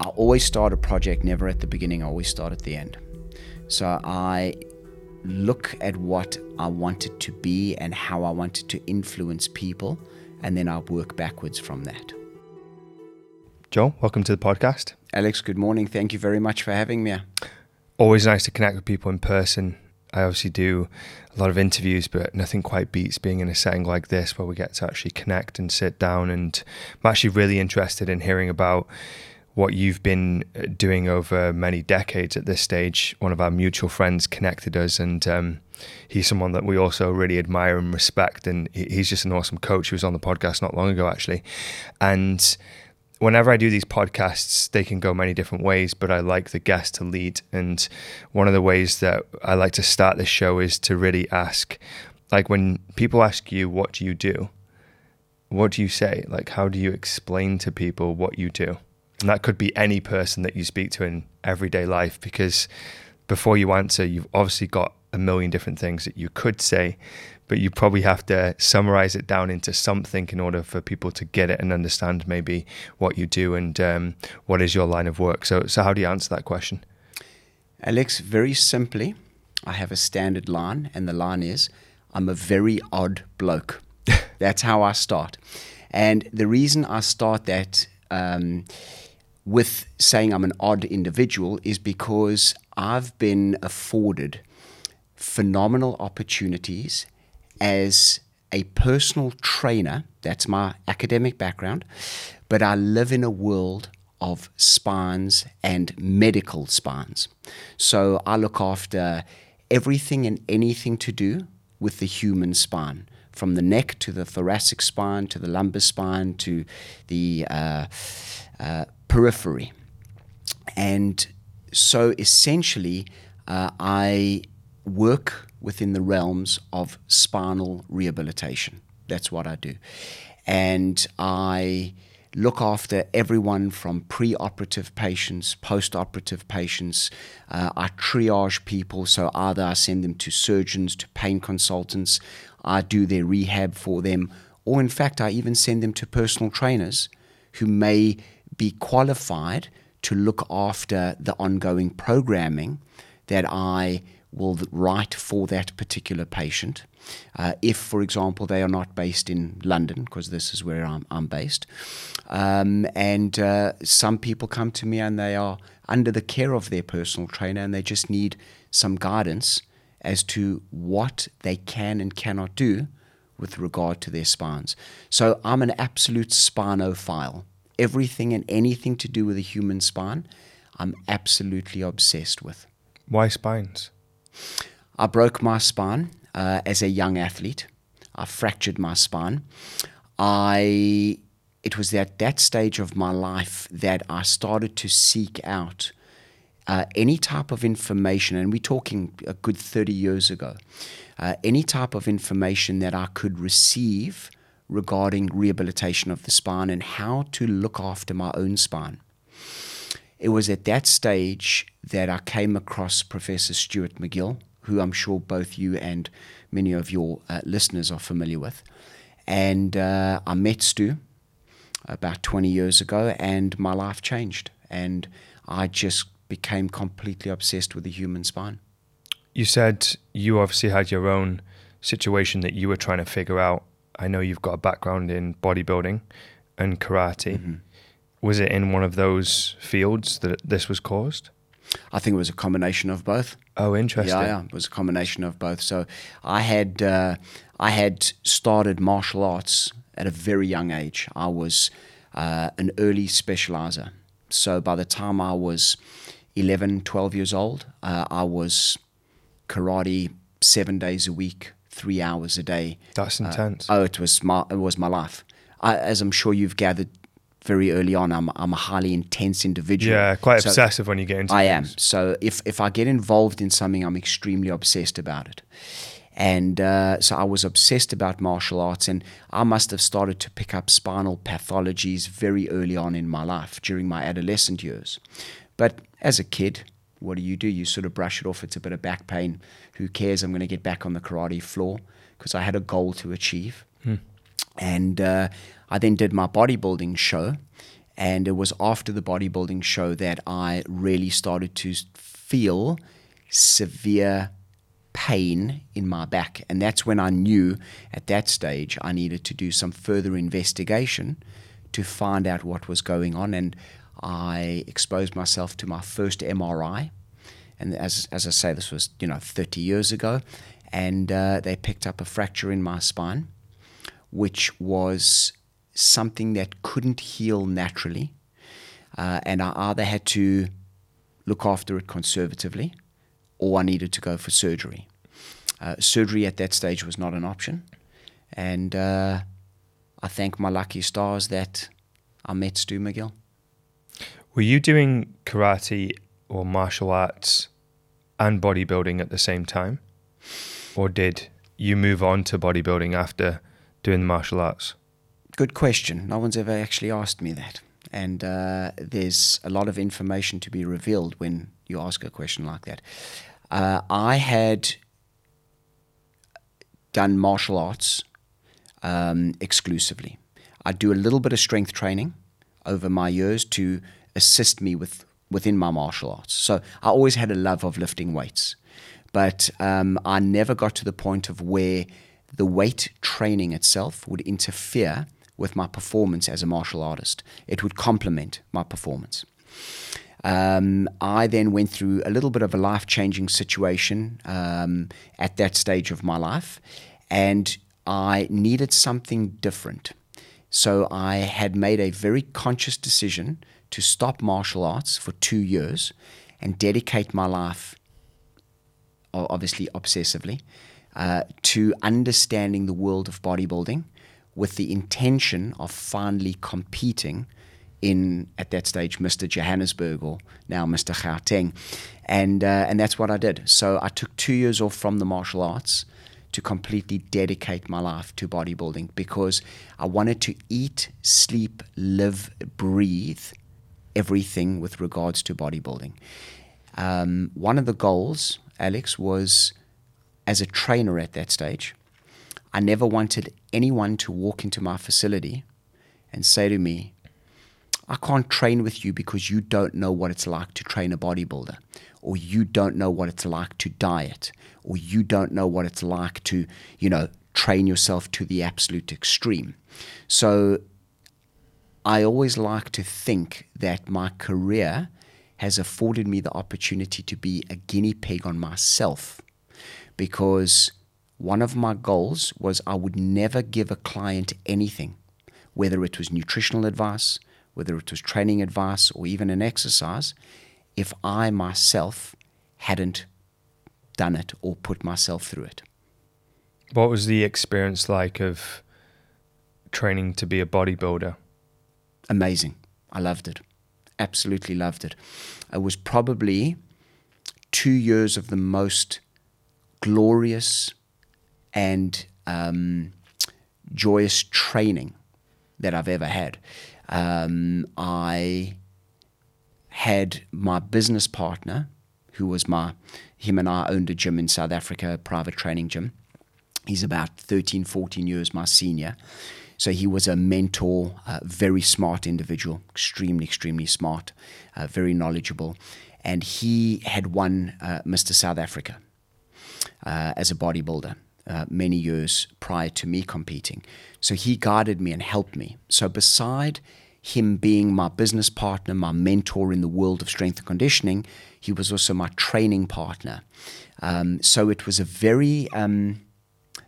I always start a project never at the beginning, I always start at the end. So I look at what I want it to be and how I want it to influence people, and then I work backwards from that. Joel, welcome to the podcast. Alex, good morning. Thank you very much for having me. Always nice to connect with people in person. I obviously do a lot of interviews, but nothing quite beats being in a setting like this where we get to actually connect and sit down. And I'm actually really interested in hearing about what you've been uh, doing over many decades at this stage. One of our mutual friends connected us, and um, he's someone that we also really admire and respect. And he's just an awesome coach. He was on the podcast not long ago, actually. And whenever I do these podcasts, they can go many different ways, but I like the guest to lead. And one of the ways that I like to start this show is to really ask, like, when people ask you, what do you do? What do you say? Like, how do you explain to people what you do? And that could be any person that you speak to in everyday life because before you answer, you've obviously got a million different things that you could say, but you probably have to summarize it down into something in order for people to get it and understand maybe what you do and um, what is your line of work. So, so how do you answer that question? Alex, very simply, I have a standard line, and the line is I'm a very odd bloke. That's how I start. And the reason I start that um, with saying I'm an odd individual is because I've been afforded phenomenal opportunities as a personal trainer. That's my academic background. But I live in a world of spines and medical spines. So I look after everything and anything to do with the human spine, from the neck to the thoracic spine to the lumbar spine to the uh, uh, periphery. And so essentially, uh, I work within the realms of spinal rehabilitation. That's what I do. And I look after everyone from pre operative patients, post operative patients. Uh, I triage people, so either I send them to surgeons, to pain consultants, I do their rehab for them, or in fact, I even send them to personal trainers who may be qualified to look after the ongoing programming that I will write for that particular patient. Uh, if, for example, they are not based in London, because this is where I'm, I'm based. Um, and uh, some people come to me and they are under the care of their personal trainer and they just need some guidance as to what they can and cannot do with regard to their spines. So I'm an absolute spinophile everything and anything to do with the human spine, I'm absolutely obsessed with. Why spines? I broke my spine uh, as a young athlete. I fractured my spine. I it was at that stage of my life that I started to seek out uh, any type of information, and we're talking a good 30 years ago, uh, any type of information that I could receive regarding rehabilitation of the spine and how to look after my own spine. It was at that stage that I came across Professor Stuart McGill, who I'm sure both you and many of your uh, listeners are familiar with. And uh, I met Stu about 20 years ago, and my life changed. And I just became completely obsessed with the human spine. You said you obviously had your own situation that you were trying to figure out I know you've got a background in bodybuilding and karate. Mm-hmm. Was it in one of those fields that this was caused? I think it was a combination of both. Oh, interesting. Yeah, yeah, it was a combination of both. So I had uh, I had started martial arts at a very young age. I was uh, an early specializer. So by the time I was 11, 12 years old, uh, I was karate seven days a week, three hours a day. That's uh, intense. Uh, oh, it was my it was my life. I, as I'm sure you've gathered very early on, I'm I'm a highly intense individual. Yeah, quite so obsessive when you get into. I things. am. So if if I get involved in something, I'm extremely obsessed about it. And uh, so I was obsessed about martial arts, and I must have started to pick up spinal pathologies very early on in my life during my adolescent years. But as a kid, what do you do? You sort of brush it off. It's a bit of back pain. Who cares? I'm going to get back on the karate floor because I had a goal to achieve. Hmm. And uh, I then did my bodybuilding show. And it was after the bodybuilding show that I really started to feel severe pain in my back. And that's when I knew at that stage I needed to do some further investigation to find out what was going on. And I exposed myself to my first MRI. And as, as I say, this was, you know, 30 years ago. And uh, they picked up a fracture in my spine, which was something that couldn't heal naturally. Uh, and I either had to look after it conservatively or I needed to go for surgery. Uh, surgery at that stage was not an option. And uh, I thank my lucky stars that I met Stu McGill. Were you doing karate or martial arts and bodybuilding at the same time? Or did you move on to bodybuilding after doing the martial arts? Good question. No one's ever actually asked me that. And uh, there's a lot of information to be revealed when you ask a question like that. Uh, I had done martial arts um, exclusively. I do a little bit of strength training over my years to assist me with within my martial arts. So I always had a love of lifting weights, but um, I never got to the point of where the weight training itself would interfere with my performance as a martial artist. It would complement my performance. Um, I then went through a little bit of a life changing situation um, at that stage of my life, and I needed something different. So I had made a very conscious decision to stop martial arts for two years and dedicate my life, obviously obsessively, uh, to understanding the world of bodybuilding with the intention of finally competing in at that stage Mr. Johannesburg or now Mr. Gauteng, and uh, and that's what I did. So I took two years off from the martial arts to completely dedicate my life to bodybuilding because I wanted to eat, sleep, live, breathe everything with regards to bodybuilding. Um, one of the goals, Alex, was as a trainer at that stage I never wanted anyone to walk into my facility and say to me, I can't train with you because you don't know what it's like to train a bodybuilder, or you don't know what it's like to diet, or you don't know what it's like to, you know, train yourself to the absolute extreme. So I always like to think that my career has afforded me the opportunity to be a guinea pig on myself because one of my goals was I would never give a client anything, whether it was nutritional advice, whether it was training advice, or even an exercise, if I myself hadn't done it or put myself through it. What was the experience like of training to be a bodybuilder? Amazing. I loved it. Absolutely loved it. It was probably two years of the most glorious and um, joyous training that I've ever had. Um, I had my business partner, who was my, him and I owned a gym in South Africa, a private training gym. He's about 13, 14 years my senior. So he was a mentor, uh, very smart individual, extremely, extremely smart, uh, very knowledgeable. And he had won uh, Mr. South Africa uh, as a bodybuilder. Uh, many years prior to me competing. So he guided me and helped me. So, beside him being my business partner, my mentor in the world of strength and conditioning, he was also my training partner. Um, so, it was a very, um,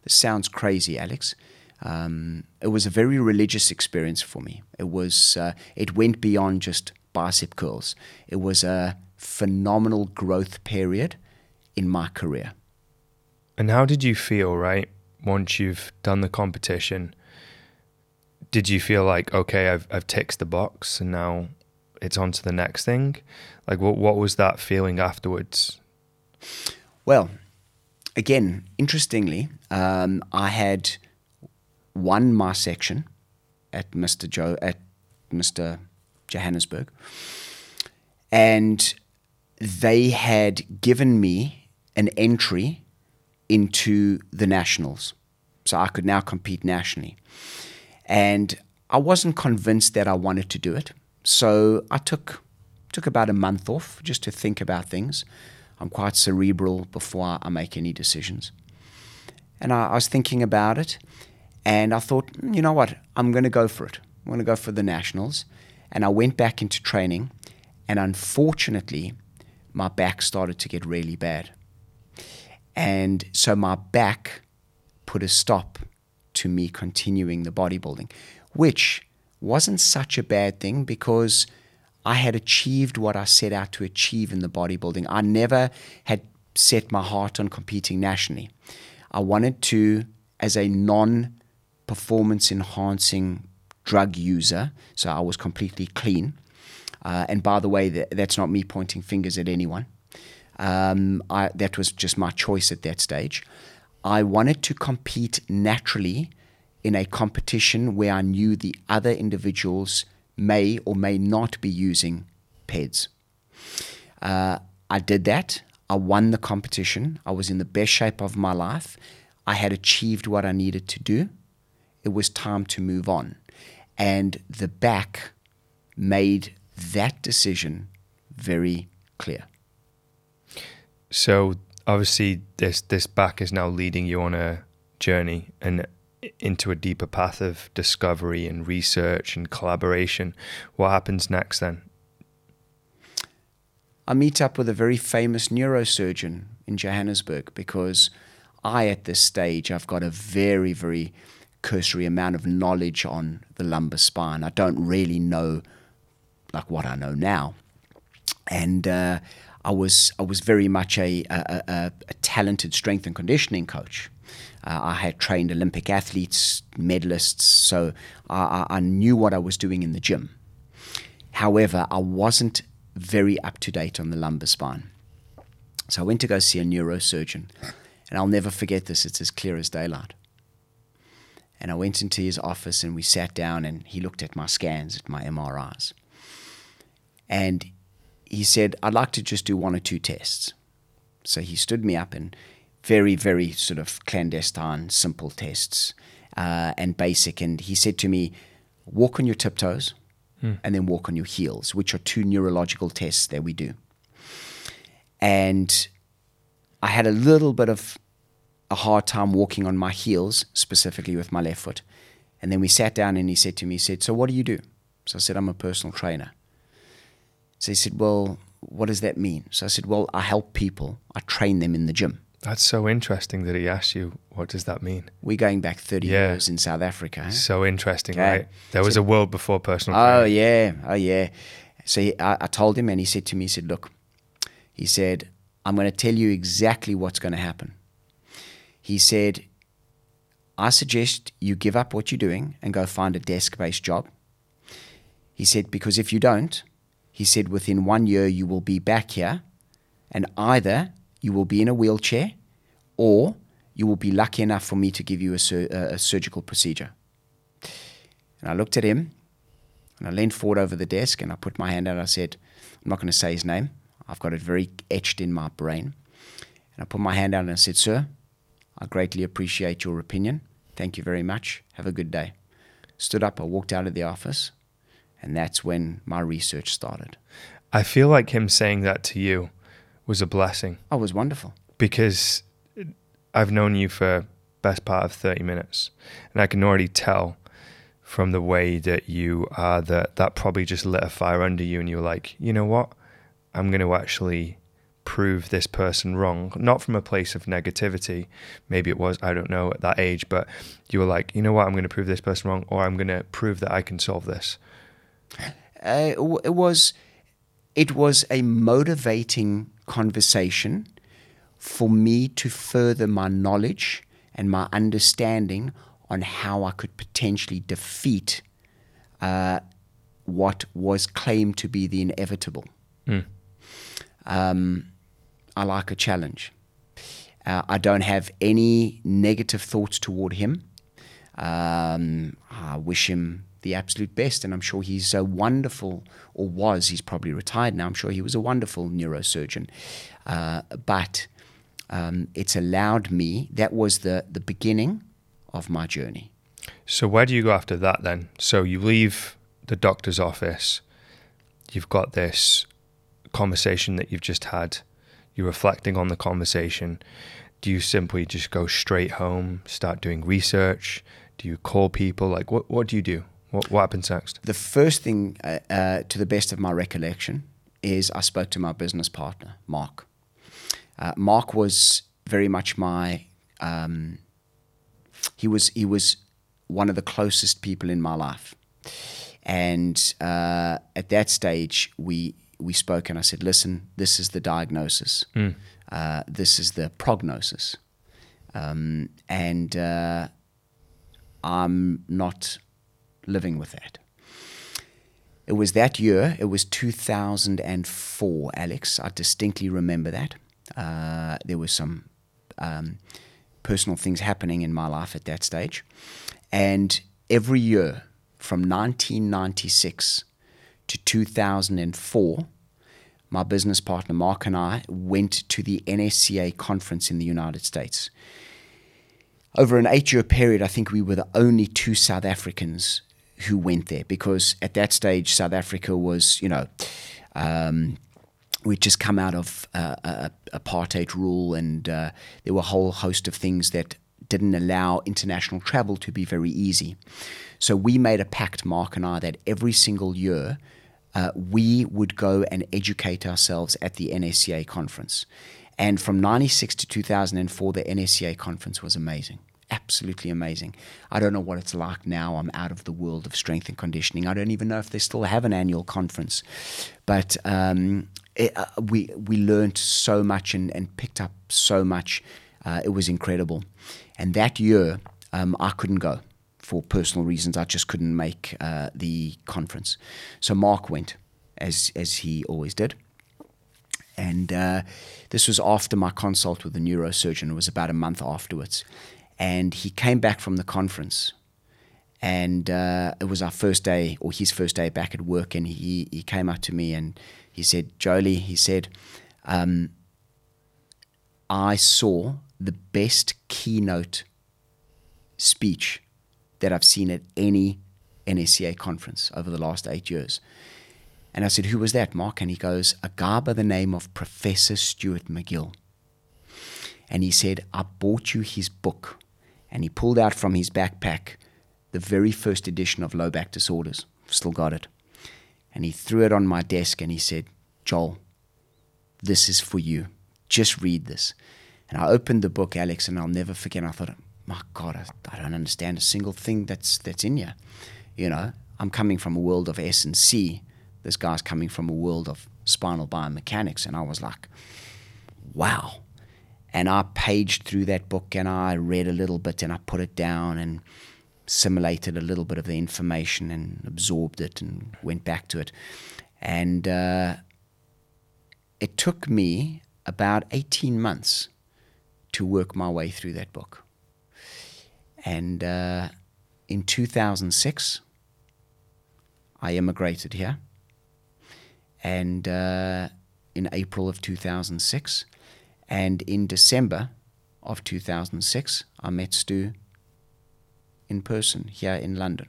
this sounds crazy, Alex. Um, it was a very religious experience for me. It was, uh, it went beyond just bicep curls. It was a phenomenal growth period in my career. And how did you feel, right, once you've done the competition? Did you feel like, okay, I've, I've ticked the box and now it's on to the next thing? Like, what, what was that feeling afterwards? Well, again, interestingly, um, I had won my section at Mr. Joe at Mr. Johannesburg, and they had given me an entry into the nationals. So I could now compete nationally. And I wasn't convinced that I wanted to do it. so I took took about a month off just to think about things. I'm quite cerebral before I make any decisions. And I, I was thinking about it, and I thought, "Mm, you know what, I'm going to go for it. I'm going to go for the nationals. And I went back into training, and unfortunately, my back started to get really bad. And so my back put a stop to me continuing the bodybuilding, which wasn't such a bad thing because I had achieved what I set out to achieve in the bodybuilding. I never had set my heart on competing nationally. I wanted to, as a non performance enhancing drug user, so I was completely clean. Uh, and by the way, that, that's not me pointing fingers at anyone. Um, I, that was just my choice at that stage. I wanted to compete naturally in a competition where I knew the other individuals may or may not be using PEDs. Uh, I did that. I won the competition. I was in the best shape of my life. I had achieved what I needed to do. It was time to move on. And the back made that decision very clear. So obviously, this this back is now leading you on a journey and into a deeper path of discovery and research and collaboration. What happens next then? I meet up with a very famous neurosurgeon in Johannesburg because I, at this stage, I've got a very, very cursory amount of knowledge on the lumbar spine. I don't really know like what I know now, and uh, I was I was very much a, a, a, a talented strength and conditioning coach. Uh, I had trained Olympic athletes, medalists, so I, I knew what I was doing in the gym. However, I wasn't very up to date on the lumbar spine. So I went to go see a neurosurgeon, and I'll never forget this, it's as clear as daylight. And I went into his office and we sat down, and he looked at my scans, at my MRIs. And he said, I'd like to just do one or two tests. So he stood me up and very, very sort of clandestine, simple tests uh, and basic. And he said to me, walk on your tiptoes and then walk on your heels, which are two neurological tests that we do. And I had a little bit of a hard time walking on my heels, specifically with my left foot. And then we sat down and he said to me, he said, So what do you do? So I said, I'm a personal trainer. So he said, Well, what does that mean? So I said, Well, I help people, I train them in the gym. That's so interesting that he asked you, what does that mean? We're going back 30 Yeah. years in South Africa. eh? So interesting, Okay. right? There was a world before personal Oh training. yeah, oh yeah. So he, I, I told him, and he said to me, he said, "Look," he said, "I'm going to tell you exactly what's going to happen." He said, "I suggest you give up what you're doing and go find a desk-based job." He said, "Because if you don't," he said, "within one year you will be back here, and either you will be in a wheelchair, or you will be lucky enough for me to give you a, sur- a surgical procedure." And I looked at him and I leaned forward over the desk and I put my hand out. I said, I'm not going to say his name. I've got it very etched in my brain. And I put my hand out and I said, Sir, I greatly appreciate your opinion. Thank you very much. Have a good day. Stood up, I walked out of the office, and that's when my research started. I feel like him saying that to you was a blessing Oh, it was wonderful. because I've known you for best part of 30 minutes and I can already tell from the way that you are that that probably just lit a fire under you and you were like, you know what? I'm going to actually prove this person wrong. Not from a place of negativity. Maybe it was, I don't know, at that age, but you were like, you know what? I'm going to prove this person wrong or I'm going to prove that I can solve this. Uh, it was it was a motivating conversation for me to further my knowledge and my understanding on how I could potentially defeat uh, what was claimed to be the inevitable. Um, I like a challenge. Uh, I don't have any negative thoughts toward him. Um, I wish him the absolute best, and I'm sure he's a wonderful, or was, he's probably retired now. I'm sure he was a wonderful neurosurgeon. Uh, but um, it's allowed me, that was the, the beginning of my journey. So where do you go after that then? So you leave the doctor's office you've got this conversation that you've just had, you're reflecting on the conversation. Do you simply just go straight home, start doing research? Do you call people? Like, what, what do you do? What, what happens next? The first thing, uh, uh, to the best of my recollection, is I spoke to my business partner, Mark. Uh, Mark was very much my. Um, he was he was one of the closest people in my life, and uh, at that stage we we spoke and I said, "Listen, this is the diagnosis. Mm. Uh, this is the prognosis, um, and uh, I'm not living with that." It was that year. It was 2004, Alex. I distinctly remember that. Uh, there were some um, personal things happening in my life at that stage, and every year from 1996 to 2004, my business partner Mark and I went to the NSCA conference in the United States. Over an eight year period, I think we were the only two South Africans who went there because at that stage, South Africa was, you know, um, we'd just come out of uh, uh, apartheid rule, and uh, there were a whole host of things that didn't allow international travel to be very easy. So we made a pact, Mark and I, that every single year uh, we would go and educate ourselves at the NSCA conference. And from 96 to 2004, the NSCA conference was amazing absolutely amazing. I don't know what it's like now. I'm out of the world of strength and conditioning. I don't even know if they still have an annual conference. But um, it, uh, we we learned so much and, and picked up so much. Uh, it was incredible. And that year, um, I couldn't go for personal reasons. I just couldn't make uh, the conference. So Mark went, as as he always did. And uh, this was after my consult with the neurosurgeon. It was about a month afterwards. And he came back from the conference, and uh, it was our first day, or his first day back at work. And he, he came up to me and he said, Jolie, he said, um, I saw the best keynote speech that I've seen at any NSCA conference over the last eight years. And I said, Who was that, Mark? And he goes, A guy by the name of Professor Stuart McGill. And he said, I bought you his book and he pulled out from his backpack the very first edition of Low Back Disorders. Still got it. And he threw it on my desk and he said, Joel, this is for you. Just read this. And I opened the book, Alex, and I'll never forget. I thought, my God, I, I don't understand a single thing that's that's in here. You know, I'm coming from a world of S and C. This guy's coming from a world of spinal biomechanics, and I was like, wow. And I paged through that book and I read a little bit and I put it down and assimilated a little bit of the information and absorbed it and went back to it. And uh, it took me about 18 months to work my way through that book. And uh, in 2006, I immigrated here. And uh, in April of 2006, and in December of 2006, I met Stu in person here in London.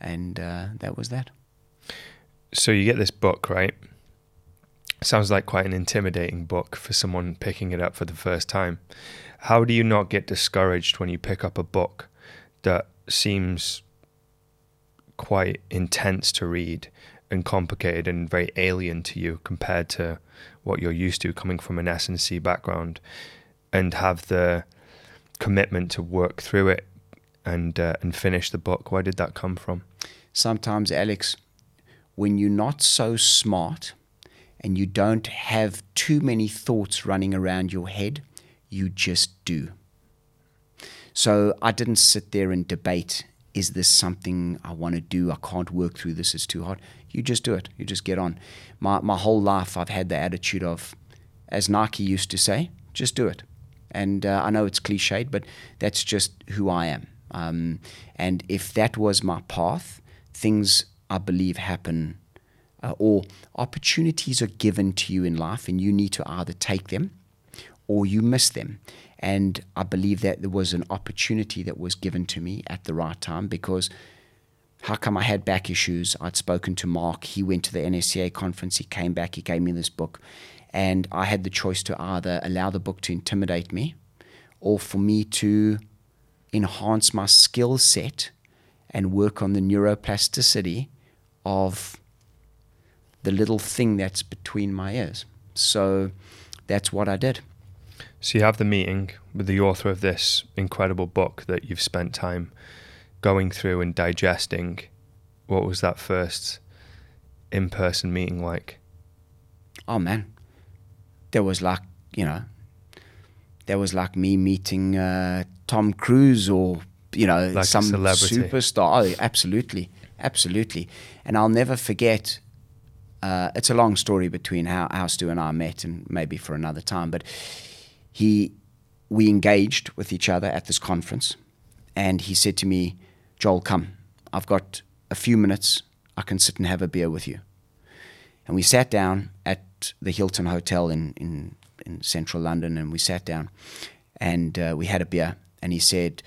And uh, that was that. So you get this book, right? Sounds like quite an intimidating book for someone picking it up for the first time. How do you not get discouraged when you pick up a book that seems quite intense to read and complicated and very alien to you compared to what you're used to coming from an S&C background and have the commitment to work through it and uh, and finish the book where did that come from sometimes alex when you're not so smart and you don't have too many thoughts running around your head you just do so i didn't sit there and debate is this something i want to do i can't work through this it's too hard you just do it. You just get on. My, my whole life, I've had the attitude of, as Nike used to say, just do it. And uh, I know it's cliched, but that's just who I am. Um, and if that was my path, things I believe happen uh, or opportunities are given to you in life, and you need to either take them or you miss them. And I believe that there was an opportunity that was given to me at the right time because how come I had back issues? I'd spoken to Mark. He went to the NSCA conference. He came back. He gave me this book. And I had the choice to either allow the book to intimidate me or for me to enhance my skill set and work on the neuroplasticity of the little thing that's between my ears. So that's what I did. So you have the meeting with the author of this incredible book that you've spent time going through and digesting. What was that first in-person meeting like? Oh man, there was like you know, there was like me meeting uh, Tom Cruise or you know Like some celebrity. superstar. Oh, absolutely, absolutely. And I'll never forget. Uh, it's a long story between how, how Stu and I met, and maybe for another time. But he, we engaged with each other at this conference, and he said to me, "Joel, come. I've got a few minutes. I can sit and have a beer with you." And we sat down at the Hilton Hotel in, in, in central London and we sat down and uh, we had a beer. And he said,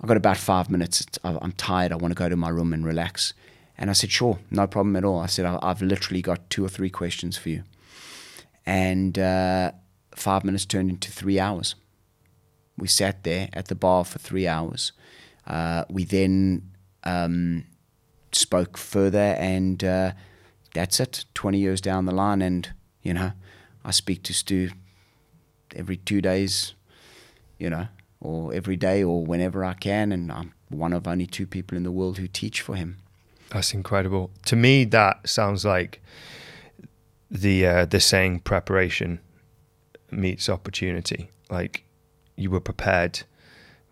I've got about five minutes. I'm tired. I want to go to my room and relax. And I said, Sure, no problem at all. I said, "I- I've literally got two or three questions for you. And uh, five minutes turned into three hours. We sat there at the bar for three hours. Uh, we then um, spoke further, and uh, that's it. 20 years down the line, and you know, I speak to Stu every two days, you know, or every day, or whenever I can, and I'm one of only two people in the world who teach for him. That's incredible. To me, that sounds like the uh, the saying "preparation meets opportunity." Like you were prepared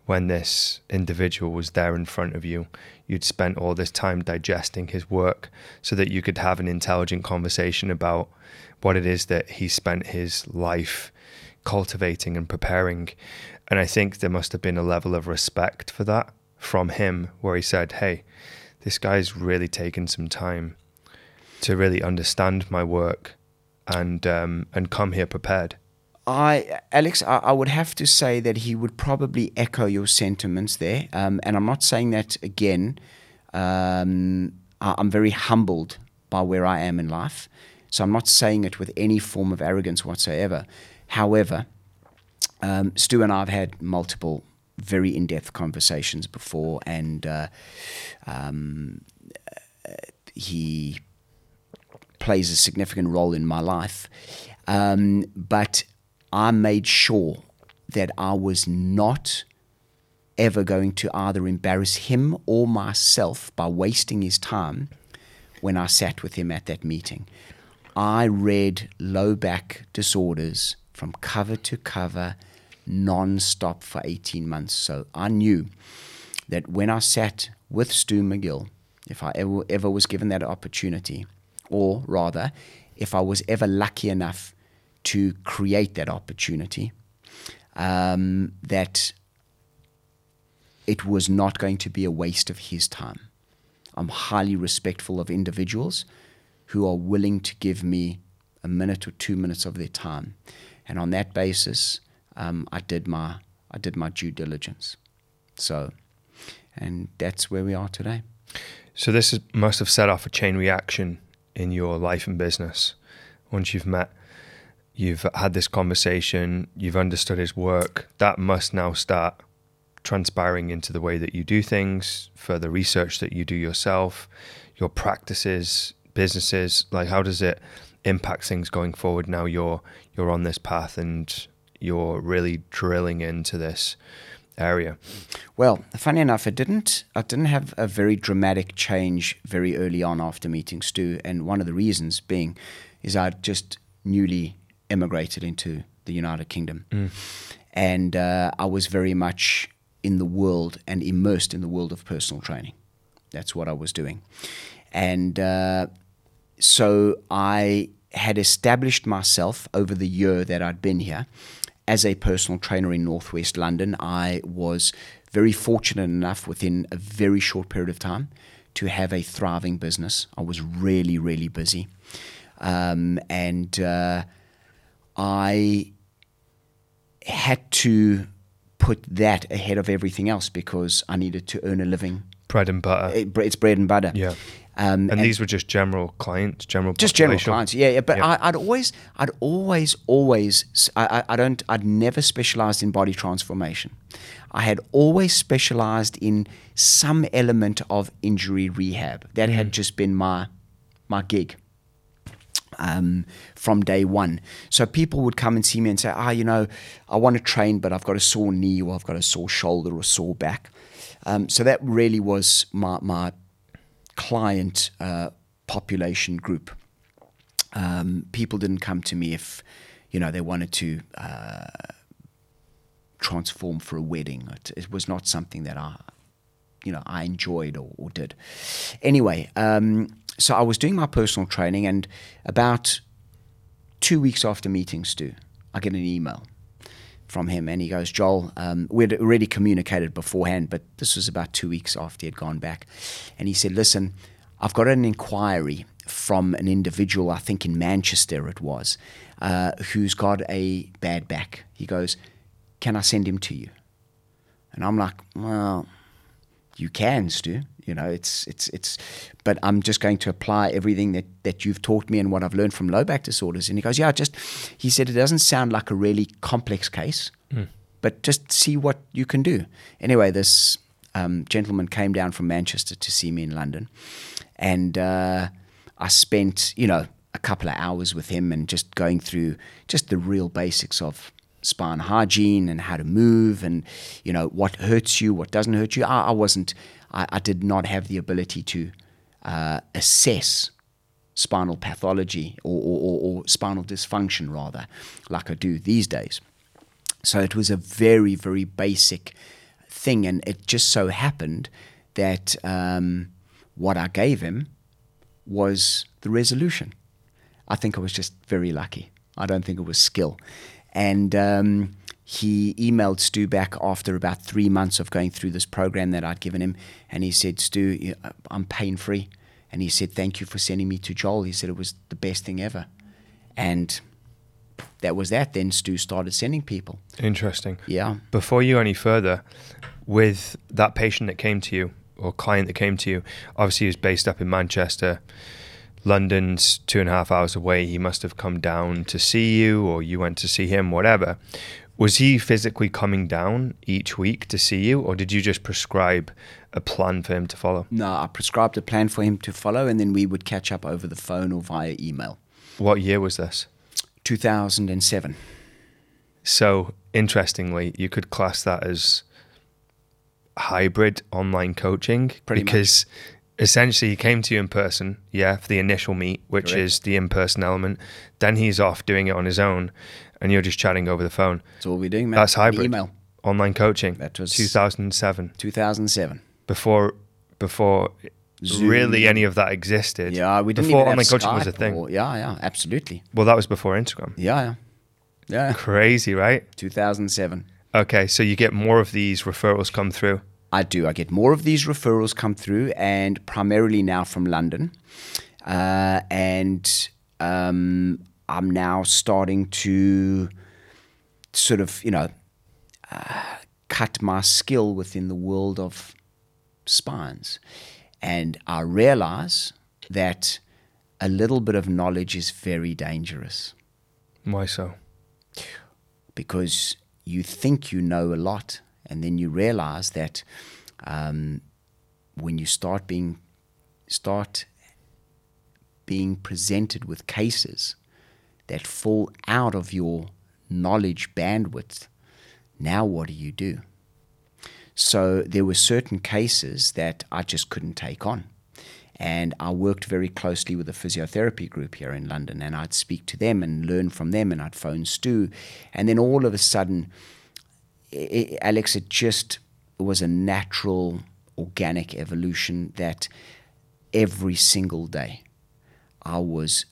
when this individual was there in front of you. You'd spent all this time digesting his work so that you could have an intelligent conversation about what it is that he spent his life cultivating and preparing. And I think there must have been a level of respect for that from him where he said, Hey, this guy's really taken some time to really understand my work and um, and come here prepared. I, Alex, I, I would have to say that he would probably echo your sentiments there. Um, and I'm not saying that again. Um, I, I'm very humbled by where I am in life. So I'm not saying it with any form of arrogance whatsoever. However, um, Stu and I have had multiple very in depth conversations before, and uh, um, uh, he plays a significant role in my life. Um, but I made sure that I was not ever going to either embarrass him or myself by wasting his time when I sat with him at that meeting. I read low back disorders from cover to cover non-stop for 18 months. So I knew that when I sat with Stu McGill, if I ever, ever was given that opportunity, or rather, if I was ever lucky enough to create that opportunity, um, that it was not going to be a waste of his time. I'm highly respectful of individuals who are willing to give me a minute or two minutes of their time, and on that basis, um, I did my I did my due diligence. So, and that's where we are today. So this is, must have set off a chain reaction in your life and business. Once you've met, you've had this conversation, you've understood his work. That must now start transpiring into the way that you do things, further research that you do yourself, your practices, businesses. Like, how does it impact things going forward? Now you're you're on this path and you're really drilling into this area. Well, funny enough, it didn't. I didn't have a very dramatic change very early on after meeting Stu, and one of the reasons being is I'd just newly immigrated into the United Kingdom, and uh, I was very much in the world and immersed in the world of personal training. That's what I was doing, and uh, so I had established myself over the year that I'd been here as a personal trainer in Northwest London. I was very fortunate enough within a very short period of time to have a thriving business. I was really, really busy. Um, and uh, I had to put that ahead of everything else because I needed to earn a living bread and butter. it, it's bread and butter. yeah. Um, And, these were just general clients, general just general clients yeah, yeah but Yeah. I, i'd always i'd always always I, I- I don't i'd never specialized in body transformation i had always specialized in some element of injury rehab that had just been my my gig um, from day one. So people would come and see me and say, ah, you know, I want to train, but I've got a sore knee or I've got a sore shoulder or sore back. Um, so that really was my, my client uh, population group. Um, people didn't come to me if, you know, they wanted to uh, transform for a wedding. It, it was not something that I, you know, I enjoyed or, or did. Anyway, um, so I was doing my personal training, and about two weeks after meeting Stu, I get an email from him, and he goes, "Joel, um, we'd already communicated beforehand, but this was about two weeks after he had gone back, and he said, listen, I've got an inquiry." From an individual, I think in Manchester it was, uh, who's got a bad back. He goes, Can I send him to you? And I'm like, Well, you can, Stu. You know, it's it's it's. But I'm just going to apply everything that that you've taught me and what I've learned from low back disorders. And he goes, yeah, just. He said it doesn't sound like a really complex case, but just see what you can do. Anyway, this um, gentleman came down from Manchester to see me in London, and uh, I spent you know a couple of hours with him and just going through just the real basics of spine hygiene and how to move and you know what hurts you what doesn't hurt you i, I wasn't I, I did not have the ability to uh, assess spinal pathology or, or, or, or spinal dysfunction rather like i do these days so it was a very very basic thing and it just so happened that um, what i gave him was the resolution I think I was just very lucky. I don't think it was skill. And um, he emailed Stu back after about three months of going through this program that I'd given him. And he said, Stu, I'm pain free. And he said, Thank you for sending me to Joel. He said it was the best thing ever. And that was that. Then Stu started sending people. Interesting. Yeah. Before you go any further, with that patient that came to you or client that came to you, obviously he was based up in Manchester. London's two and a half hours away. He must have come down to see you, or you went to see him, whatever. Was he physically coming down each week to see you, or did you just prescribe a plan for him to follow? No, I prescribed a plan for him to follow, and then we would catch up over the phone or via email. What year was this? 2007. So, interestingly, you could class that as hybrid online coaching Pretty much. Essentially he came to you in person, yeah, for the initial meet, which Correct. is the in person element. Then he's off doing it on his own and you're just chatting over the phone. That's all we're doing, man. That's hybrid. Email. Online coaching. That was- 2007. 2007. Before before Zoom. really any of that existed. Yeah, we didn't before even online coaching was a thing. or- yeah, yeah, absolutely. Well, that was before Instagram. Yeah, yeah. Yeah. Crazy, right? 2007. Okay, so you get more of these referrals come through. I do. I get more of these referrals come through, and primarily now from London. Uh, and um, I'm now starting to sort of, you know, uh, cut my skill within the world of spines. And I realize that a little bit of knowledge is very dangerous Why so? because you think you know a lot, and then you realize that um, when you start being start being presented with cases that fall out of your knowledge bandwidth, now what do you do? So there were certain cases that I just couldn't take on. And I worked very closely with a physiotherapy group here in London, and I'd speak to them and learn from them, and I'd phone Stu. And then all of a sudden, i i Alex, it just was a natural, organic evolution that every single day I was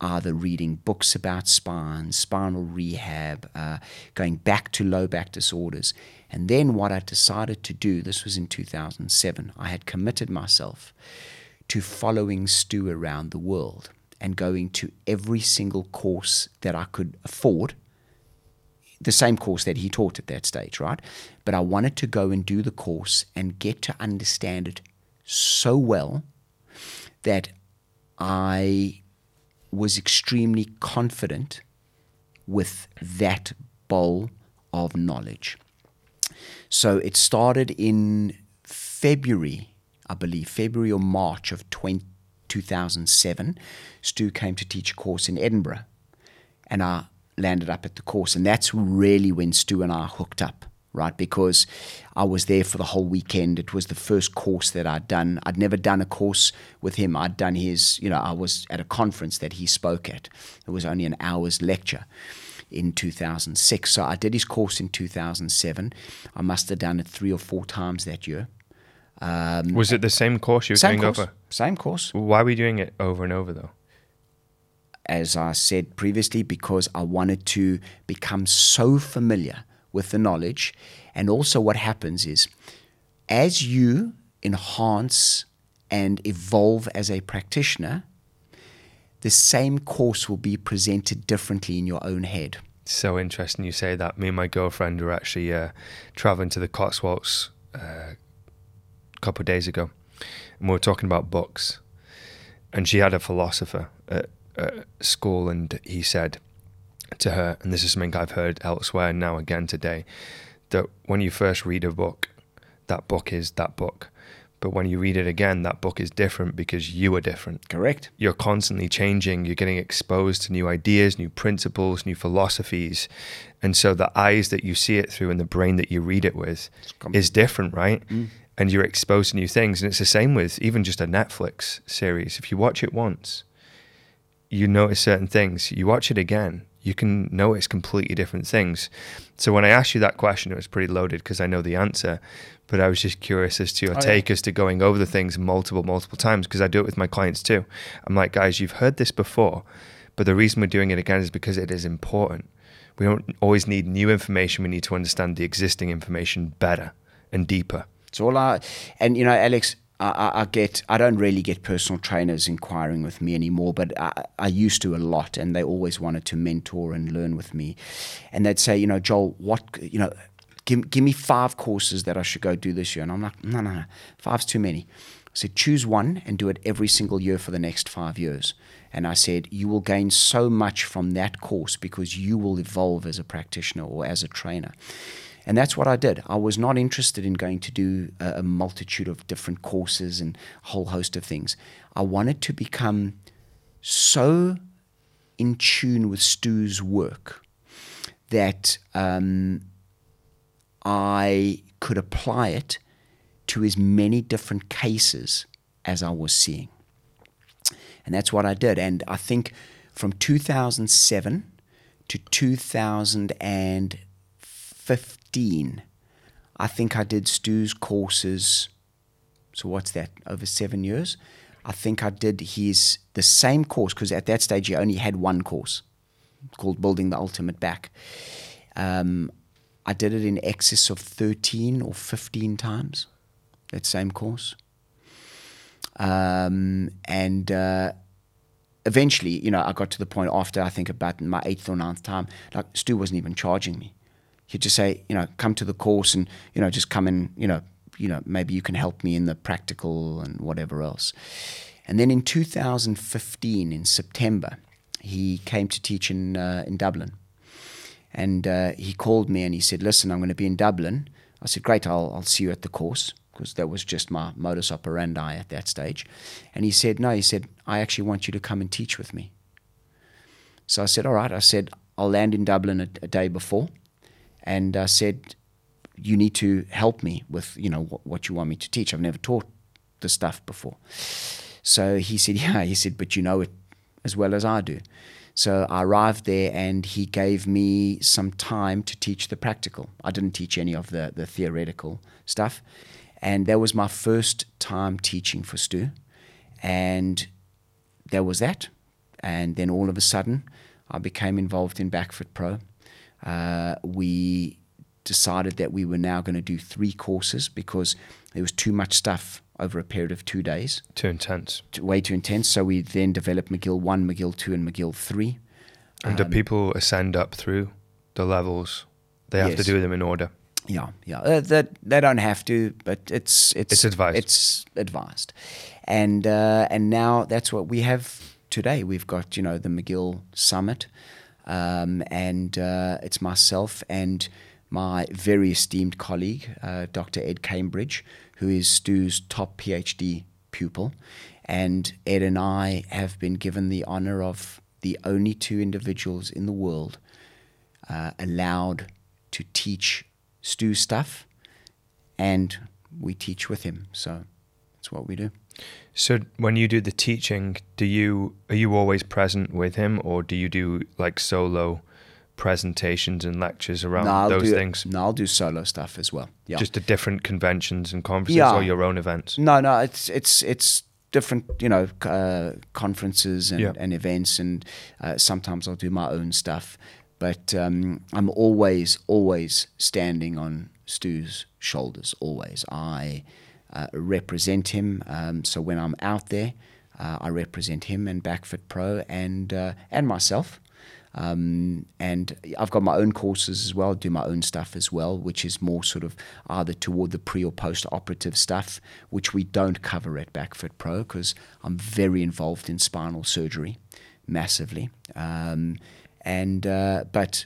either reading books about spine, spinal rehab, uh, going back to low back disorders. And then what I decided to do, this was in 2007, I had committed myself to following Stu around the world and going to every single course that I could afford the same course that he taught at that stage, right? But I wanted to go and do the course and get to understand it so well that I was extremely confident with that bowl of knowledge. So it started in February, I believe, February or March of 20, 2007. Stu came to teach a course in Edinburgh, and I landed up at the course. And that's really when Stu and I hooked up right? Because I was there for the whole weekend. It was the first course that I'd done. I'd never done a course with him. I'd done his, you know, I was at a conference that he spoke at. It was only an hour's lecture in 2006. So I did his course in 2007. I must have done it three or four times that year. Um, was it the same course you were same doing course, over? Same course. Why were you doing it over and over though? As I said previously, because I wanted to become so familiar with the knowledge. And also, what happens is as you enhance and evolve as a practitioner, the same course will be presented differently in your own head. So interesting you say that. Me and my girlfriend were actually uh, traveling to the Cotswolds uh, a couple of days ago, and we were talking about books. And she had a philosopher at, at school, and he said, to her, and this is something I've heard elsewhere now again today, that when you first read a book, that book is that book. But when you read it again, that book is different because you are different. Correct. You're constantly changing. You're getting exposed to new ideas, new principles, new philosophies. And so the eyes that you see it through and the brain that you read it with is different, right? Mm. And you're exposed to new things. And it's the same with even just a Netflix series. If you watch it once, you notice certain things. You watch it again, you can notice completely different things. So when I asked you that question, it was pretty loaded because I know the answer, but I was just curious as to your oh, take yeah. as to going over the things multiple, multiple times because I do it with my clients too. I'm like, guys, you've heard this before, but the reason we're doing it again is because it is important. We don't always need new information. We need to understand the existing information better and deeper. It's all our, and you know, Alex, I, I, get I don't really get personal trainers inquiring with me anymore, but I, I, used to a lot, and they always wanted to mentor and learn with me, and they'd say, you know, Joel, what you know, give give me five courses that I should go do this year, and I'm like, no, no, no, five's too many. I said, choose one and do it every single year for the next five years. And I said, you will gain so much from that course because you will evolve as a practitioner or as a trainer. And that's what I did. I was not interested in going to do a, a, multitude of different courses and a whole host of things. I wanted to become so in tune with Stu's work that um, I could apply it to as many different cases as I was seeing. And that's what I did. And I think from 2007 to 2015, 15, I think I did Stu's courses. So what's that? Over seven years. I think I did his the same course because at that stage he only had one course called Building the Ultimate Back. Um, I did it in excess of 13 or 15 times, that same course. Um, and uh, eventually, you know, I got to the point after I think about my eighth or ninth time, like Stu wasn't even charging me he'd just say, you know, come to the course and, you know, just come and, you know, you know, maybe you can help me in the practical and whatever else. And then in 2015, in September, he came to teach in, uh, in Dublin. And uh, he called me and he said, listen, I'm going to be in Dublin. I said, great, I'll, I'll see you at the course because that was just my modus operandi at that stage. And he said, no, he said, I actually want you to come and teach with me. So I said, all right. I said, I'll land in Dublin a, a day before and uh, said, "You need to help me with you know what, what you want me to teach. I've never taught this stuff before." So he said, "Yeah." He said, "But you know it as well as I do." So I arrived there, and he gave me some time to teach the practical. I didn't teach any of the the theoretical stuff, and that was my first time teaching for Stu, and there was that. And then all of a sudden, I became involved in Backfit Pro uh, we decided that we were now going to do three courses because there was too much stuff over a period of two days. Too intense. Way too intense. So we then developed McGill 1, McGill 2, and McGill 3. And um, do people ascend up through the levels? They have yes. to do them in order. Yeah, yeah. Uh, that they don't have to, but it's it's It's advised. It's advised, and uh, and now that's what we have today. We've got you know the McGill Summit, um, and uh, it's myself and my very esteemed colleague, uh, Dr. Ed Cambridge, who is Stu's top PhD pupil, and Ed and I have been given the honor of the only two individuals in the world uh, allowed to teach Stu stuff, and we teach with him. So that's what we do. So when you do the teaching, do you are you always present with him, or do you do like solo presentations and lectures around No, those do, things? No, I'll do solo stuff as well. Yeah. Just at different conventions and conferences, Yeah. or your own events? No, no, it's it's it's different, you know, uh, conferences and, Yeah. and events, and uh, sometimes I'll do my own stuff. But um, I'm always, always standing on Stu's shoulders. Always, I uh, represent him. Um, so when I'm out there, uh, I represent him and Backfit Pro and uh, and myself. Um, and I've got my own courses as well, do my own stuff as well, which is more sort of either toward the pre or post operative stuff, which we don't cover at Backfit Pro because I'm very involved in spinal surgery massively. Um, and uh, but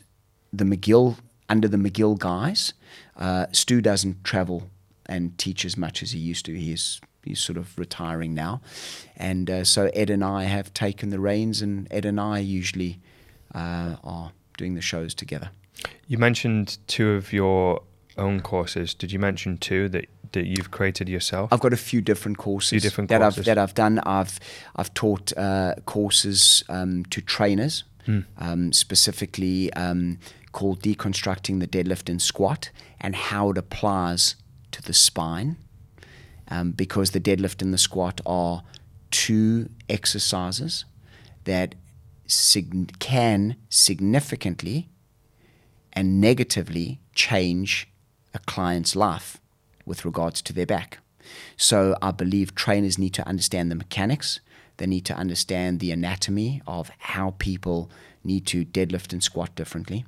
the McGill under the McGill guys, uh, Stu doesn't travel and teach as much as he used to. He's he's sort of retiring now, and uh, so Ed and I have taken the reins, and Ed and I usually uh, are doing the shows together. You mentioned two of your own courses. Did you mention two that, that you've created yourself? I've got a few different courses few different that courses. I've that I've done. I've I've taught uh, courses um, to trainers, um, specifically um, called deconstructing the deadlift and squat and how it applies to the spine, um, because the deadlift and the squat are two exercises that sig- can significantly and negatively change a client's life with regards to their back. So I believe trainers need to understand the mechanics. They need to understand the anatomy of how people need to deadlift and squat differently.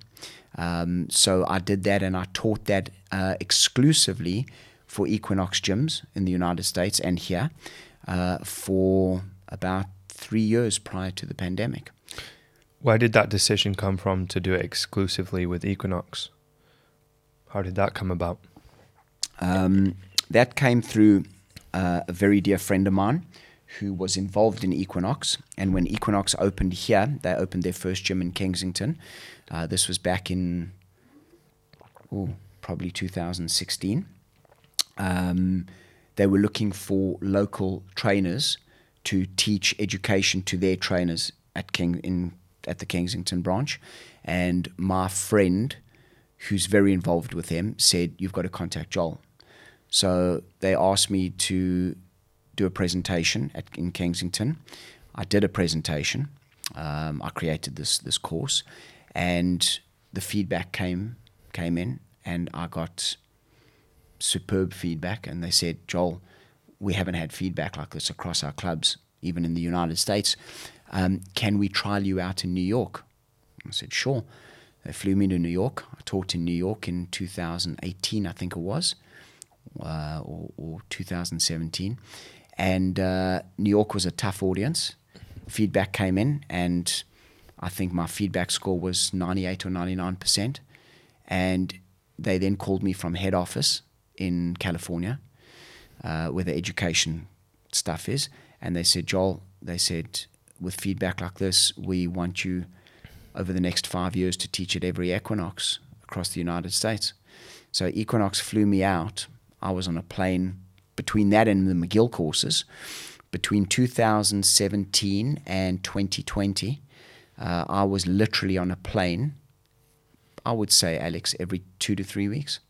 Um, so I did that and I taught that uh, exclusively for Equinox gyms in the United States and here uh, for about three years prior to the pandemic. Where did that decision come from to do it exclusively with Equinox? How did that come about? Um, that came through uh, a very dear friend of mine who was involved in Equinox. And when Equinox opened here, they opened their first gym in Kensington. Uh, this was back in ooh, probably 2016. Um, they were looking for local trainers to teach education to their trainers at King in at the Kensington branch, and my friend, who's very involved with them, said you've got to contact Joel. So they asked me to do a presentation at in Kensington. I did a presentation. Um, I created this this course, and the feedback came came in, and I got superb feedback. And they said, Joel, we haven't had feedback like this across our clubs, even in the United States. Um, can we trial you out in New York? I said, sure. They flew me to New York. I taught in New York in 2018, I think it was, uh, or, or 2017. And uh, New York was a tough audience. Feedback came in, and I think my feedback score was 98 or 99%. And they then called me from head office in California, uh, where the education stuff is. And they said, Joel, they said, with feedback like this, we want you over the next five years to teach at every Equinox across the United States. So Equinox flew me out. I was on a plane between that and the McGill courses. Between 2017 and 2020, uh, I was literally on a plane, I would say, Alex, every two to three weeks,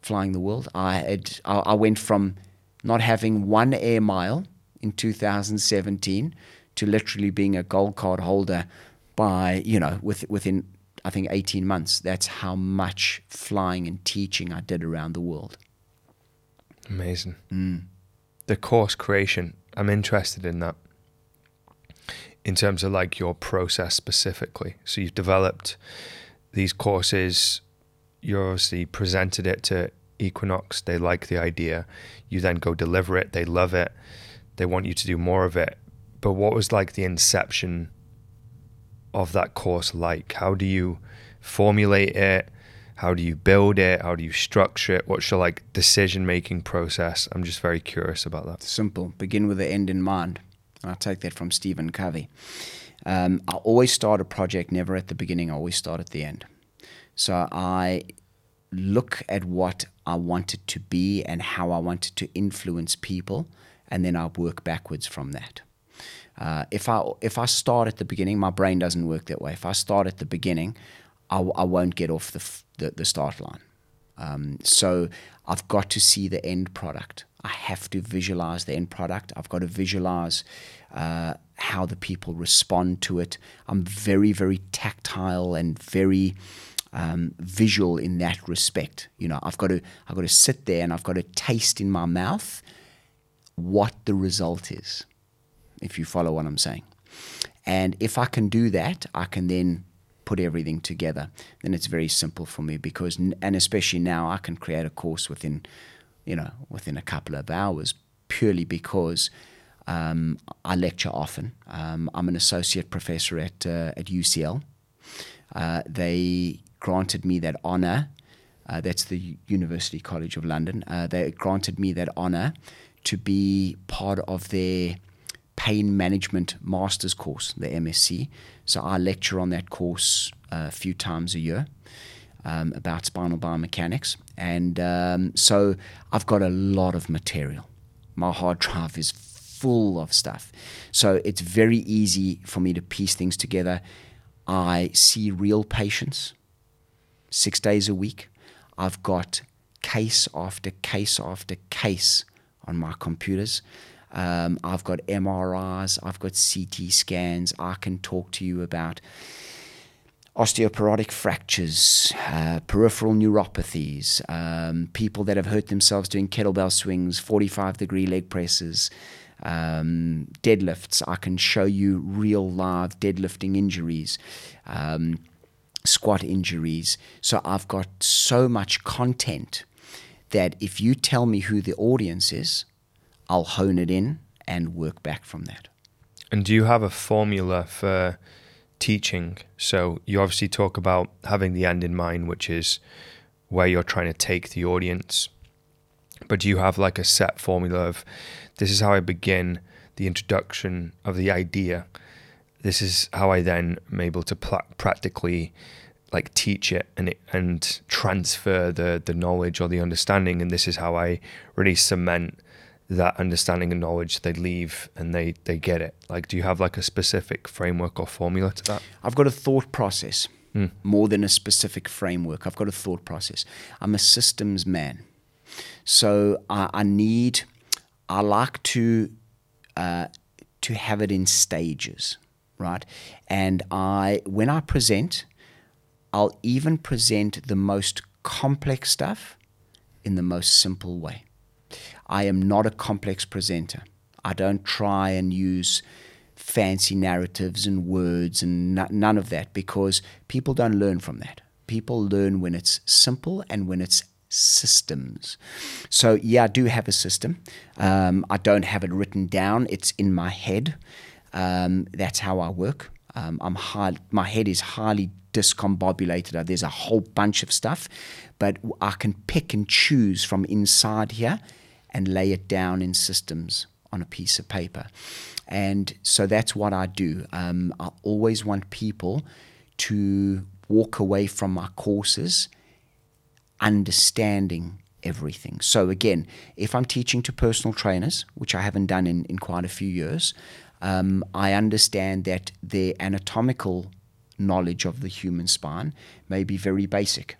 flying the world. I, had, I, I went from not having one air mile in 2017 to literally being a gold card holder by, you know, with, within, I think, 18 months. That's how much flying and teaching I did around the world. Amazing. Mm. The course creation, I'm interested in that. In terms of like your process specifically. So you've developed these courses you obviously presented it to Equinox. They like the idea. You then go deliver it. They love it. They want you to do more of it. But what was like the inception of that course like? How do you formulate it? How do you build it? How do you structure it? What's your like decision making process? I'm just very curious about that. Simple. Begin with the end in mind. I take that from Stephen Covey. Um, I always start a project never at the beginning. I always start at the end. So I look at what I want it to be and how I want it to influence people, and then I work backwards from that. Uh, if I if I start at the beginning, my brain doesn't work that way. If I start at the beginning, I, I won't get off the the, the start line. Um, so I've got to see the end product. I have to visualize the end product. I've got to visualize uh, how the people respond to it. I'm very very tactile and very um, visual in that respect. You know, I've got to I've got to sit there and I've got to taste in my mouth what the result is if you follow what I'm saying. And if I can do that, I can then put everything together. Then it's very simple for me because, and especially now, I can create a course within, you know, within a couple of hours purely because um, I lecture often. Um, I'm an associate professor at uh, at UCL. Uh, they granted me that honor. Uh, that's the University College of London. Uh, they granted me that honor to be part of their pain management master's course, the MSc. So I lecture on that course uh, a few times a year um, about spinal biomechanics. And um, so I've got a lot of material. My hard drive is full of stuff. So it's very easy for me to piece things together. I see real patients six days a week. I've got case after case after case on my computers. Um, I've got MRIs, I've got CT scans. I can talk to you about osteoporotic fractures, uh, peripheral neuropathies, um, people that have hurt themselves doing kettlebell swings, 45 degree leg presses, um, deadlifts. I can show you real live deadlifting injuries. Um, squat injuries. So I've got so much content that if you tell me who the audience is, I'll hone it in and work back from that. And do you have a formula for teaching? So you obviously talk about having the end in mind, which is where you're trying to take the audience. But do you have like a set formula of this is how I begin the introduction of the idea? This is how I then am able to pl- practically like teach it and it, and transfer the the knowledge or the understanding and this is how I really cement that understanding and knowledge they leave and they they get it. Like do you have like a specific framework or formula to that? I've got a thought process mm. more than a specific framework. I've got a thought process. I'm a systems man. So I, I need I like to uh, to have it in stages right? And I when I present I'll even present the most complex stuff in the most simple way. I am not a complex presenter. I don't try and use fancy narratives and words and n- none of that because people don't learn from that. People learn when it's simple and when it's systems. So, yeah, I do have a system. Um, I don't have it written down, it's in my head. Um, that's how I work. Um, I'm high, my head is highly discombobulated. There's a whole bunch of stuff, but I can pick and choose from inside here and lay it down in systems on a piece of paper. And so that's what I do. Um, I always want people to walk away from my courses understanding everything. So, again, if I'm teaching to personal trainers, which I haven't done in, in quite a few years, um, I understand that their anatomical knowledge of the human spine may be very basic.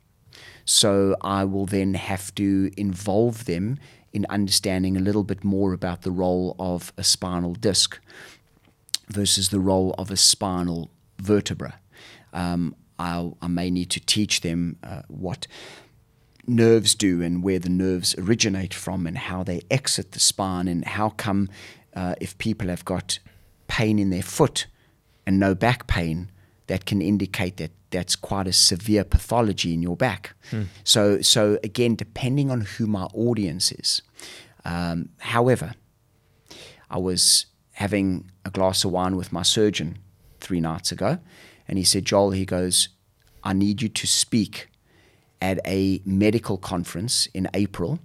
So I will then have to involve them in understanding a little bit more about the role of a spinal disc versus the role of a spinal vertebra. Um, i may need to teach them uh, what nerves do and where the nerves originate from and how they exit the spine and how come uh, if people have got pain in their foot and no back pain, that can indicate that that's quite a severe pathology in your back. So, so again, depending on who my audience is. Um, however, I was having a glass of wine with my surgeon three nights ago, and he said, Joel, he goes, I need you to speak at a medical conference in April.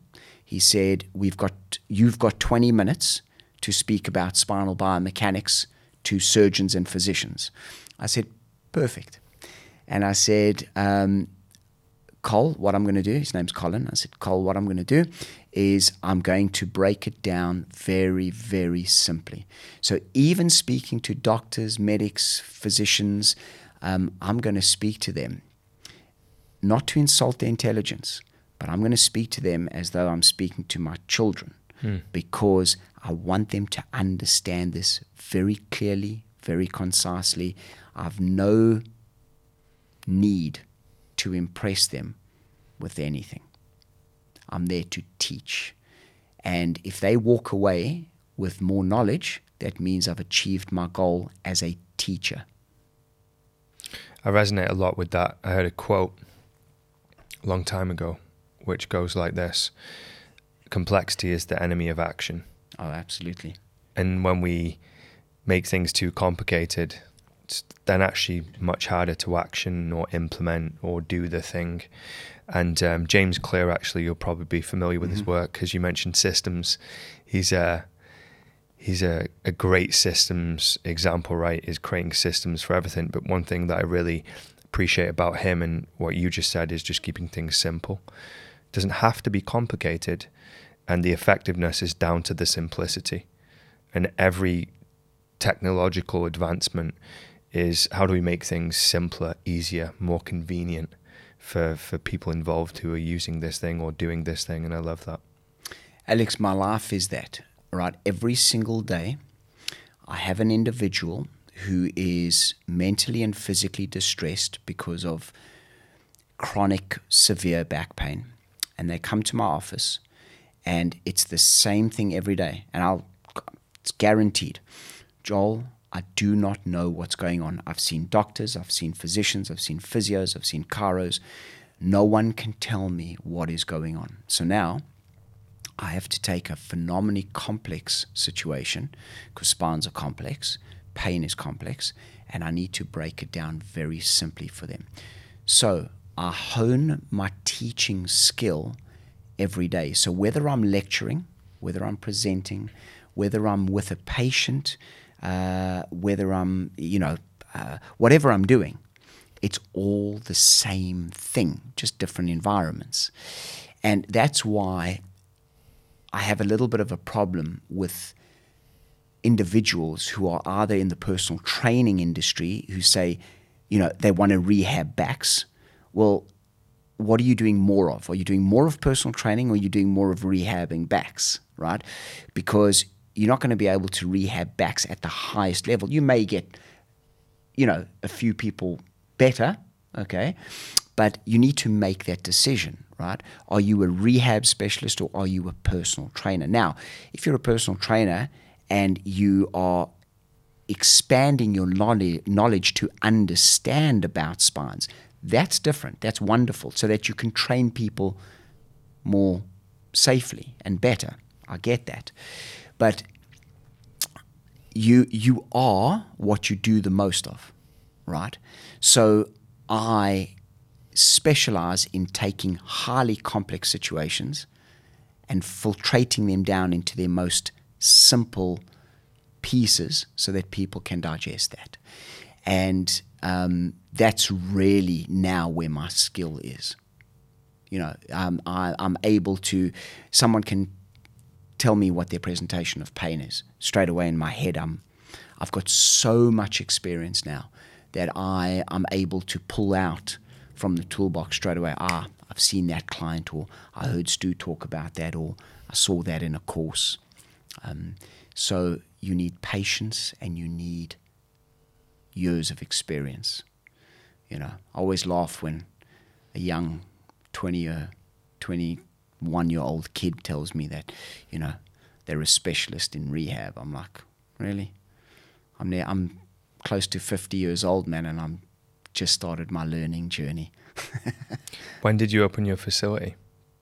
He said, We've got you've got 20 minutes to speak about spinal biomechanics to surgeons and physicians. I said, Perfect. And I said, um, Cole, what I'm going to do, his name's Colin. I said, Cole, what I'm going to do is I'm going to break it down very, very simply. So, even speaking to doctors, medics, physicians, um, I'm going to speak to them, not to insult their intelligence, but I'm going to speak to them as though I'm speaking to my children because I want them to understand this very clearly, very concisely. I've no need to impress them with anything. I'm there to teach. And if they walk away with more knowledge, that means I've achieved my goal as a teacher. I resonate a lot with that. I heard a quote a long time ago, which goes like this Complexity is the enemy of action. Oh, absolutely. And when we make things too complicated, it's then actually much harder to action or implement or do the thing. And um, James Clear, actually, you'll probably be familiar with his work because you mentioned systems. He's a he's a, a great systems example, right? Is creating systems for everything. But one thing that I really appreciate about him and what you just said is just keeping things simple. It doesn't have to be complicated, and the effectiveness is down to the simplicity. And every technological advancement is how do we make things simpler, easier, more convenient for, for people involved who are using this thing or doing this thing. And I love that. Alex, my life is that, right? Every single day, I have an individual who is mentally and physically distressed because of chronic, severe back pain. And they come to my office, and it's the same thing every day. And I'll, it's guaranteed. Joel, I do not know what's going on. I've seen doctors, I've seen physicians, I've seen physios, I've seen chiros. No one can tell me what is going on. So now I have to take a phenomenally complex situation because spines are complex, pain is complex, and I need to break it down very simply for them. So I hone my teaching skill every day. So whether I'm lecturing, whether I'm presenting, whether I'm with a patient, uh, whether I'm, you know, uh, whatever I'm doing, it's all the same thing, just different environments. And that's why I have a little bit of a problem with individuals who are either in the personal training industry who say, you know, they want to rehab backs. Well, what are you doing more of? Are you doing more of personal training or are you doing more of rehabbing backs, right? Because you're not going to be able to rehab backs at the highest level. You may get, you know, a few people better, okay? But you need to make that decision, right? Are you a rehab specialist or are you a personal trainer? Now, if you're a personal trainer and you are expanding your knowledge to understand about spines, that's different. That's wonderful, so that you can train people more safely and better. I get that. But you you are what you do the most of, right? So I specialize in taking highly complex situations and filtrating them down into their most simple pieces so that people can digest that. And um, that's really now where my skill is. You know, um, I, I'm able to, someone can tell me what their presentation of pain is. Straight away in my head, I'm, I've got so much experience now that I am able to pull out from the toolbox straight away. Ah, I've seen that client, or I heard Stu talk about that, or I saw that in a course. Um, so you need patience and you need years of experience. You know, I always laugh when a young 20 year, 20 one year old kid tells me that, you know, they're a specialist in rehab. I'm like, really? I'm there. I'm close to 50 years old, man, and I'm just started my learning journey. when did you open your facility?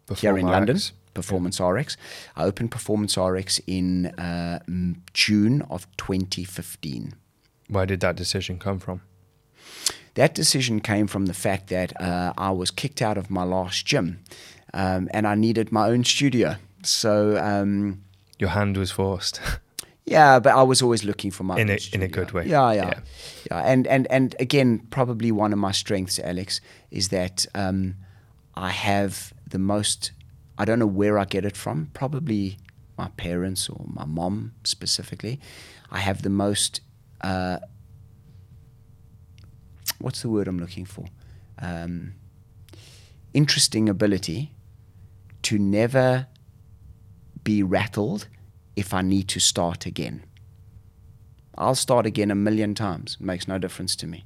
Before Here in RX? London, Performance yeah. RX. I opened Performance RX in uh, June of 2015. Where did that decision come from? That decision came from the fact that uh, I was kicked out of my last gym um, and I needed my own studio. So. Um, Your hand was forced. Yeah, but I was always looking for my in a in a good way. Yeah, yeah, yeah, yeah. And and and again, probably one of my strengths, Alex, is that um, I have the most. I don't know where I get it from. Probably my parents or my mom specifically. I have the most. Uh, what's the word I'm looking for? Um, interesting ability to never be rattled if I need to start again. I'll start again a million times. It makes no difference to me.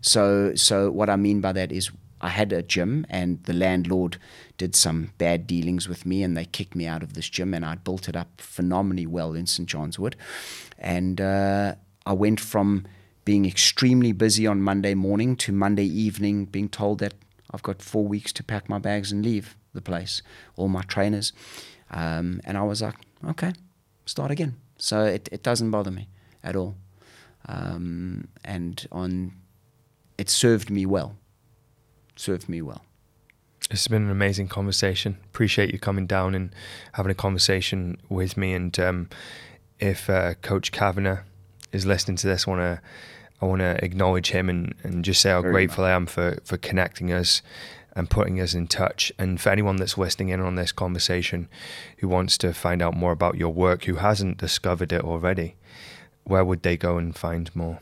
So, so what I mean by that is I had a gym and the landlord did some bad dealings with me and they kicked me out of this gym and I built it up phenomenally well in St. John's Wood. And uh, I went from being extremely busy on Monday morning to Monday evening being told that I've got four weeks to pack my bags and leave the place, all my trainers. Um, and I was like, okay, start again. So it, it doesn't bother me at all. Um, and on, it served me well. served me well. It's been an amazing conversation. Appreciate you coming down and having a conversation with me. And um, if uh, Coach Kavanagh is listening to this, want to I want to acknowledge him and, and just say how Very grateful much. I am for for connecting us and putting us in touch. And for anyone that's listening in on this conversation who wants to find out more about your work, who hasn't discovered it already, where would they go and find more?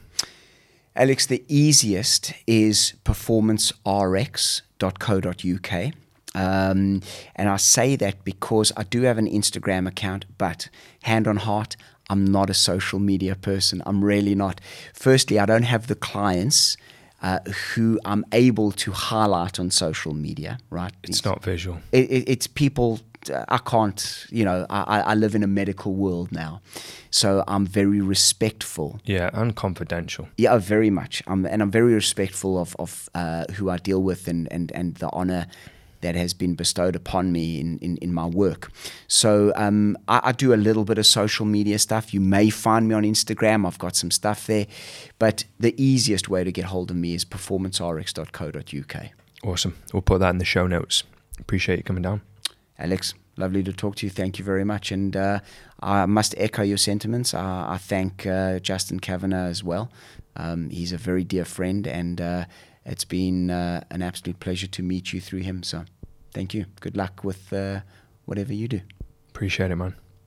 Alex, the easiest is performancerx.co.uk. Um, and I say that because I do have an Instagram account, but hand on heart, I'm not a social media person. I'm really not. Firstly, I don't have the clients uh, who I'm able to highlight on social media, right? It's, not visual. It, it, it's people. I can't, you know, I, I live in a medical world now. So I'm very respectful. Yeah, and confidential. Yeah, very much. I'm, and I'm very respectful of, of uh, who I deal with and, and, and the honor that has been bestowed upon me in, in, in my work. So um, I, I, do a little bit of social media stuff. You may find me on Instagram. I've got some stuff there. But the easiest way to get hold of me is performancerx.co.uk. Awesome. We'll put that in the show notes. Appreciate you coming down. Alex, lovely to talk to you. Thank you very much. And uh, I must echo your sentiments. I, I thank uh, Justin Kavanagh as well. Um, he's a very dear friend, and uh, it's been uh, an absolute pleasure to meet you through him. So thank you. Good luck with uh, whatever you do. Appreciate it, man.